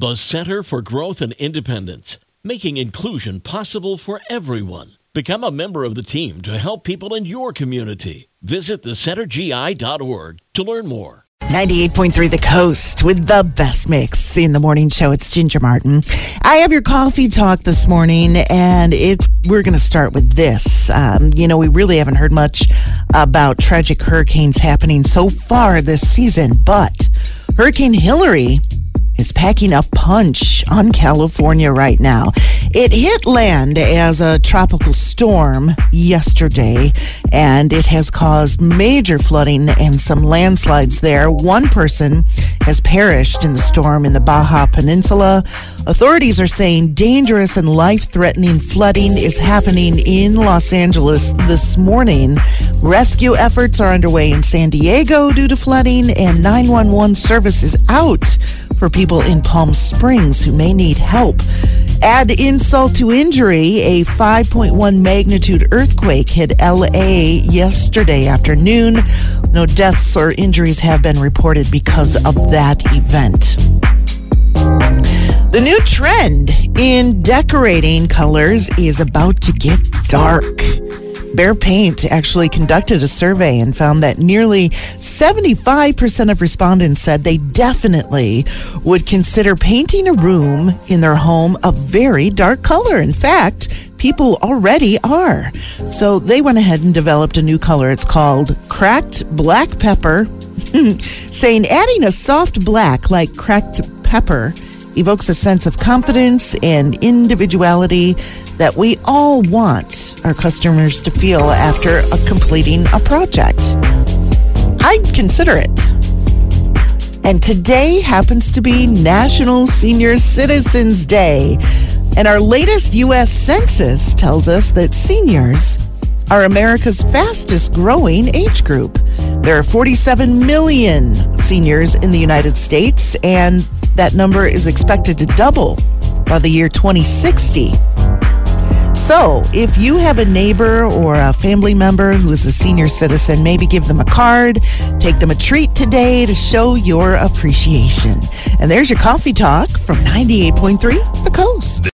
The Center for Growth and Independence, making inclusion possible for everyone. Become a member of the team to help people in your community. Visit thecentergi.org to learn more. 98.3 The Coast with the best mix in the morning show. It's Ginger Martin. I have your coffee talk this morning, and it's we're going to start with this. Um, you know, we really haven't heard much about tragic hurricanes happening so far this season, but Hurricane Hilary is packing a punch on California right now. It hit land as a tropical storm yesterday, and it has caused major flooding and some landslides there. One person has perished in the storm in the Baja Peninsula. Authorities are saying dangerous and life threatening flooding is happening in Los Angeles this morning. Rescue efforts are underway in San Diego due to flooding, and 911 service is out for people in Palm Springs who may need help. Add insult to injury, a 5.1 magnitude earthquake hit LA yesterday afternoon. No deaths or injuries have been reported because of that event. The new trend in decorating colors is about to get dark. Behr Paint actually conducted a survey and found that nearly 75% of respondents said they definitely would consider painting a room in their home a very dark color. In fact, people already are. So they went ahead and developed a new color. It's called Cracked Black Pepper, saying adding a soft black like cracked pepper evokes a sense of confidence and individuality that we all want our customers to feel after completing a project. I'd consider it. And today happens to be National Senior Citizens Day. And our latest U.S. Census tells us that seniors are America's fastest growing age group. There are 47 million seniors in the United States, and that number is expected to double by the year 2060. So, if you have a neighbor or a family member who is a senior citizen, maybe give them a card, take them a treat today to show your appreciation. And there's your coffee talk from 98.3 The Coast.